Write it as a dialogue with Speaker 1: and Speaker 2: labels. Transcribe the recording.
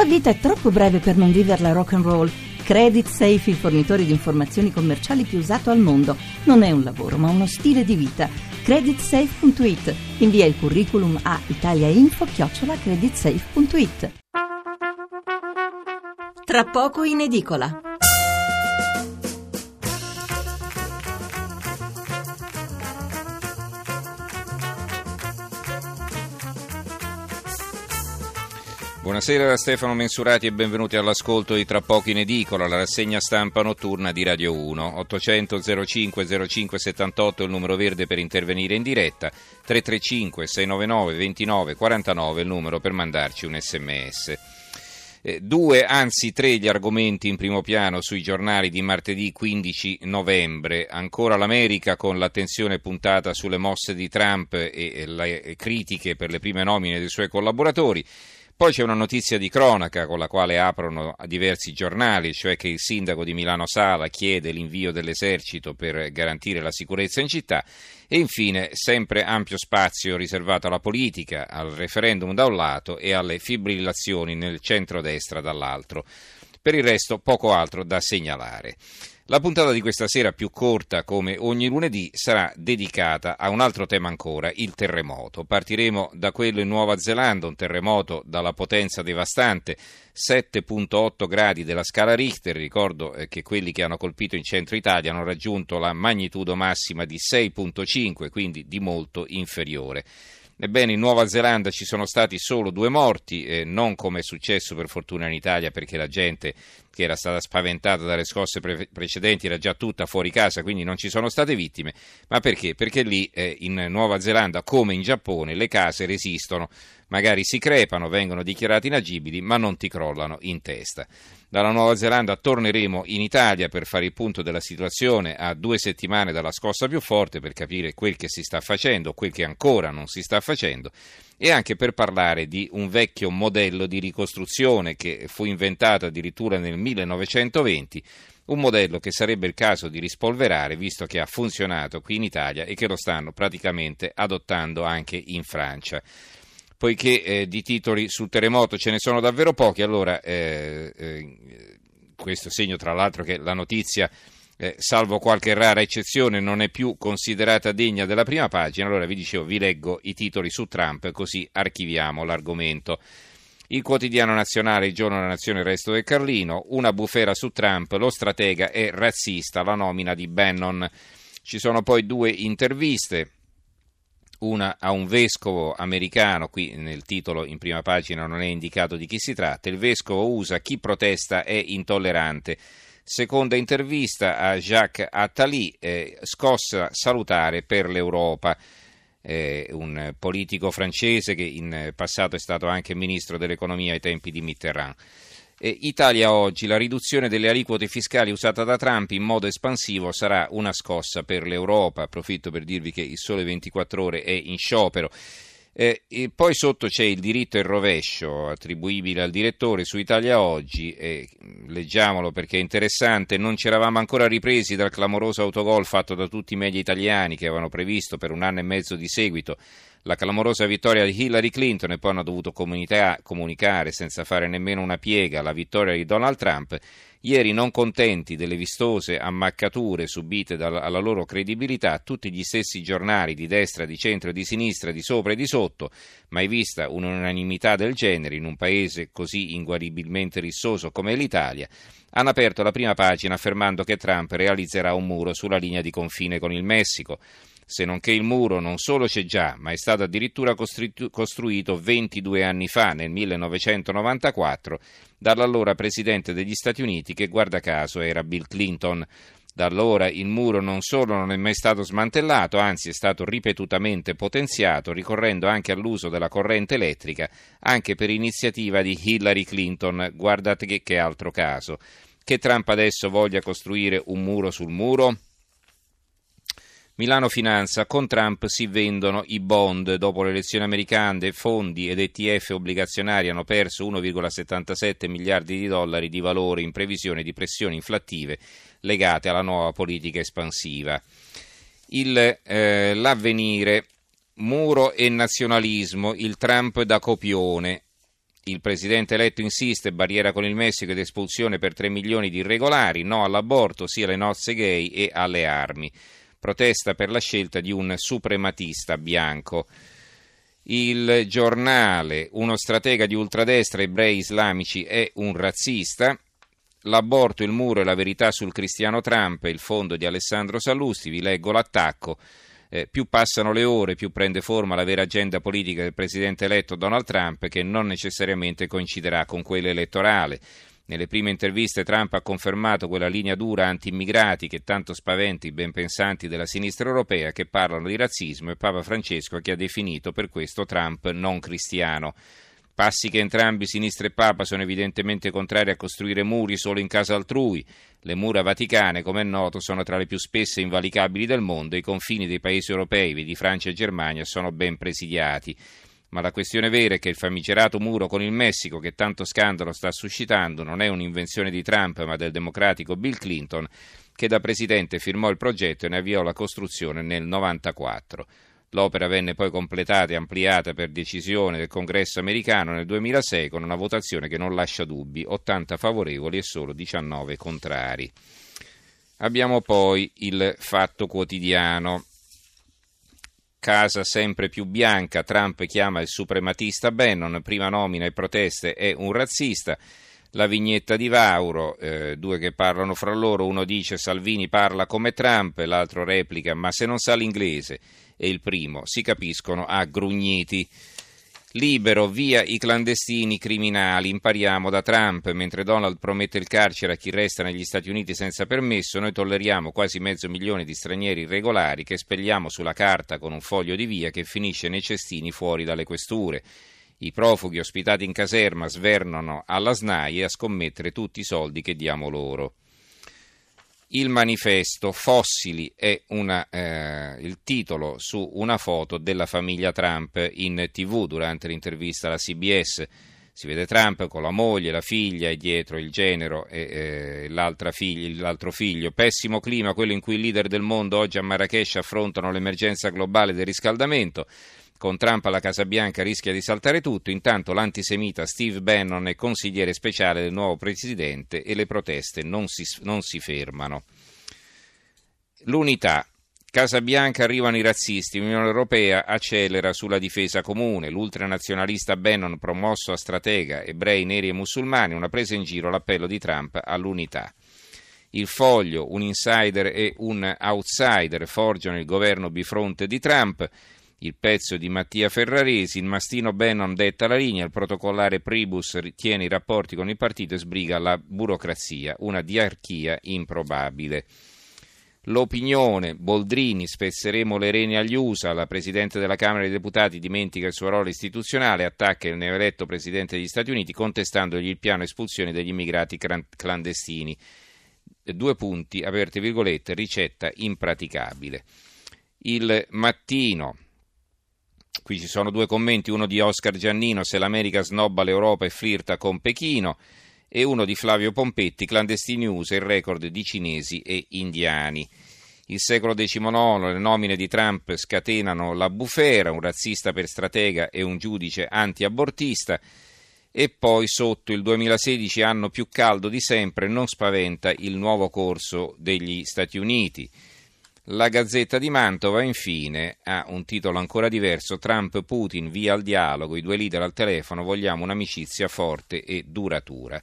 Speaker 1: La vita è troppo breve per non viverla rock and roll. Credit Safe, il fornitore di informazioni commerciali più usato al mondo. Non è un lavoro, ma uno stile di vita. Creditsafe.it. Invia il curriculum a italiainfo-creditsafe.it. Tra poco in edicola.
Speaker 2: Buonasera da Stefano Mensurati e benvenuti all'ascolto di Tra poco in edicola, la rassegna stampa notturna di Radio 1. 800 05 05 78 è il numero verde per intervenire in diretta, 335 699 29 49 è il numero per mandarci un sms. Eh, due, anzi tre gli argomenti in primo piano sui giornali di martedì 15 novembre. Ancora l'America con l'attenzione puntata sulle mosse di Trump e le critiche per le prime nomine dei suoi collaboratori. Poi c'è una notizia di cronaca con la quale aprono diversi giornali, cioè che il sindaco di Milano Sala chiede l'invio dell'esercito per garantire la sicurezza in città e infine sempre ampio spazio riservato alla politica, al referendum da un lato e alle fibrillazioni nel centro-destra dall'altro. Per il resto poco altro da segnalare. La puntata di questa sera, più corta come ogni lunedì, sarà dedicata a un altro tema ancora, il terremoto. Partiremo da quello in Nuova Zelanda, un terremoto dalla potenza devastante, 7.8 gradi della scala Richter. Ricordo eh, che quelli che hanno colpito in centro Italia hanno raggiunto la magnitudo massima di 6.5, quindi di molto inferiore. Ebbene, in Nuova Zelanda ci sono stati solo due morti, eh, non come è successo per fortuna in Italia, perché la gente che era stata spaventata dalle scosse pre- precedenti era già tutta fuori casa, quindi non ci sono state vittime. Ma perché? Perché lì eh, in Nuova Zelanda, come in Giappone, le case resistono, magari si crepano, vengono dichiarate inagibili, ma non ti crollano in testa. Dalla Nuova Zelanda torneremo in Italia per fare il punto della situazione a due settimane dalla scossa più forte per capire quel che si sta facendo, quel che ancora non si sta facendo e anche per parlare di un vecchio modello di ricostruzione che fu inventato addirittura nel 1920 un modello che sarebbe il caso di rispolverare visto che ha funzionato qui in Italia e che lo stanno praticamente adottando anche in Francia. Poiché eh, di titoli sul terremoto ce ne sono davvero pochi, allora eh, eh, questo segno tra l'altro che la notizia, eh, salvo qualche rara eccezione, non è più considerata degna della prima pagina, allora vi dicevo, vi leggo i titoli su Trump così archiviamo l'argomento. Il quotidiano nazionale, il giorno della nazione, il resto del Carlino, una bufera su Trump, lo stratega è razzista, la nomina di Bannon. Ci sono poi due interviste una a un vescovo americano, qui nel titolo in prima pagina non è indicato di chi si tratta, il vescovo usa chi protesta è intollerante. Seconda intervista a Jacques Attali, eh, scossa salutare per l'Europa. Eh, un politico francese che in passato è stato anche ministro dell'economia ai tempi di Mitterrand. Eh, Italia oggi, la riduzione delle aliquote fiscali usata da Trump in modo espansivo sarà una scossa per l'Europa. Approfitto per dirvi che il Sole 24 Ore è in sciopero. Eh, e poi sotto c'è il diritto e il rovescio attribuibile al direttore su Italia Oggi, eh, leggiamolo perché è interessante, non ci eravamo ancora ripresi dal clamoroso autogol fatto da tutti i media italiani che avevano previsto per un anno e mezzo di seguito la clamorosa vittoria di Hillary Clinton e poi hanno dovuto comunicare senza fare nemmeno una piega la vittoria di Donald Trump. Ieri, non contenti delle vistose ammaccature subite alla loro credibilità, tutti gli stessi giornali di destra, di centro, di sinistra, di sopra e di sotto, mai vista un'unanimità del genere in un paese così inguaribilmente rissoso come l'Italia, hanno aperto la prima pagina affermando che Trump realizzerà un muro sulla linea di confine con il Messico se non che il muro non solo c'è già, ma è stato addirittura costruito 22 anni fa, nel 1994, dall'allora Presidente degli Stati Uniti, che guarda caso era Bill Clinton. Da allora il muro non solo non è mai stato smantellato, anzi è stato ripetutamente potenziato, ricorrendo anche all'uso della corrente elettrica, anche per iniziativa di Hillary Clinton. Guardate che, altro caso. Che Trump adesso voglia costruire un muro sul muro? Milano Finanza, con Trump si vendono i bond. Dopo le elezioni americane, fondi ed ETF obbligazionari hanno perso 1,77 miliardi di dollari di valore in previsione di pressioni inflattive legate alla nuova politica espansiva. Il, eh, l'avvenire, muro e nazionalismo, il Trump da copione. Il presidente eletto insiste, barriera con il Messico ed espulsione per 3 milioni di irregolari, no all'aborto, sia alle nozze gay e alle armi. Protesta per la scelta di un suprematista bianco. Il giornale, uno stratega di ultradestra ebrei islamici è un razzista. L'aborto, il muro e la verità sul cristiano Trump, il fondo di Alessandro Sallusti, vi leggo l'attacco. Eh, più passano le ore, più prende forma la vera agenda politica del presidente eletto Donald Trump, che non necessariamente coinciderà con quella elettorale. Nelle prime interviste Trump ha confermato quella linea dura anti-immigrati che tanto spaventa i ben pensanti della sinistra europea che parlano di razzismo e Papa Francesco che ha definito per questo Trump non cristiano. Passi che entrambi, sinistra e Papa, sono evidentemente contrari a costruire muri solo in casa altrui. Le mura vaticane, come è noto, sono tra le più spesse e invalicabili del mondo e i confini dei paesi europei, vedi Francia e Germania, sono ben presidiati. Ma la questione vera è che il famigerato muro con il Messico, che tanto scandalo sta suscitando, non è un'invenzione di Trump, ma del democratico Bill Clinton, che da presidente firmò il progetto e ne avviò la costruzione nel 1994. L'opera venne poi completata e ampliata per decisione del Congresso americano nel 2006 con una votazione che non lascia dubbi, 80 favorevoli e solo 19 contrari. Abbiamo poi il fatto quotidiano. Casa sempre più bianca, Trump chiama il suprematista Bannon, prima nomina e proteste è un razzista. La vignetta di Vauro, eh, due che parlano fra loro, uno dice Salvini parla come Trump, l'altro replica ma se non sa l'inglese e il primo si capiscono a grugniti. Libero, via i clandestini criminali, impariamo da Trump, mentre Donald promette il carcere a chi resta negli Stati Uniti senza permesso, noi tolleriamo quasi mezzo milione di stranieri irregolari che spelliamo sulla carta con un foglio di via che finisce nei cestini fuori dalle questure. I profughi ospitati in caserma svernano alla SNAI a scommettere tutti i soldi che diamo loro. Il manifesto Fossili è una, eh, il titolo su una foto della famiglia Trump in tv durante l'intervista alla CBS. Si vede Trump con la moglie, la figlia e dietro il genero e eh, figlia, l'altro figlio. Pessimo clima, quello in cui i leader del mondo oggi a Marrakesh affrontano l'emergenza globale del riscaldamento. Con Trump alla Casa Bianca rischia di saltare tutto, intanto l'antisemita Steve Bannon è consigliere speciale del nuovo presidente e le proteste non si, non si fermano. L'unità. Casa Bianca arrivano i razzisti, l'Unione Europea accelera sulla difesa comune, l'ultranazionalista Bannon promosso a stratega, ebrei, neri e musulmani, una presa in giro l'appello di Trump all'unità. Il foglio, un insider e un outsider forgiano il governo bifronte di Trump. Il pezzo di Mattia Ferraresi, il mastino Bannon detta la linea, il protocollare Pribus tiene i rapporti con il partito e sbriga la burocrazia, una diarchia improbabile. L'opinione, Boldrini, spezeremo le rene agli USA, la Presidente della Camera dei Deputati dimentica il suo ruolo istituzionale, attacca il neoeletto Presidente degli Stati Uniti contestandogli il piano espulsione degli immigrati clandestini. Due punti, aperte virgolette, ricetta impraticabile. Il mattino, Qui ci sono due commenti, uno di Oscar Giannino, se l'America snobba l'Europa e flirta con Pechino, e uno di Flavio Pompetti, clandestini USA, il record di cinesi e indiani. Il secolo XIX, le nomine di Trump scatenano la bufera, un razzista per stratega e un giudice anti-abortista. E poi sotto il 2016, anno più caldo di sempre, non spaventa il nuovo corso degli Stati Uniti. La Gazzetta di Mantova, infine, ha un titolo ancora diverso: Trump-Putin via al dialogo, i due leader al telefono, vogliamo un'amicizia forte e duratura.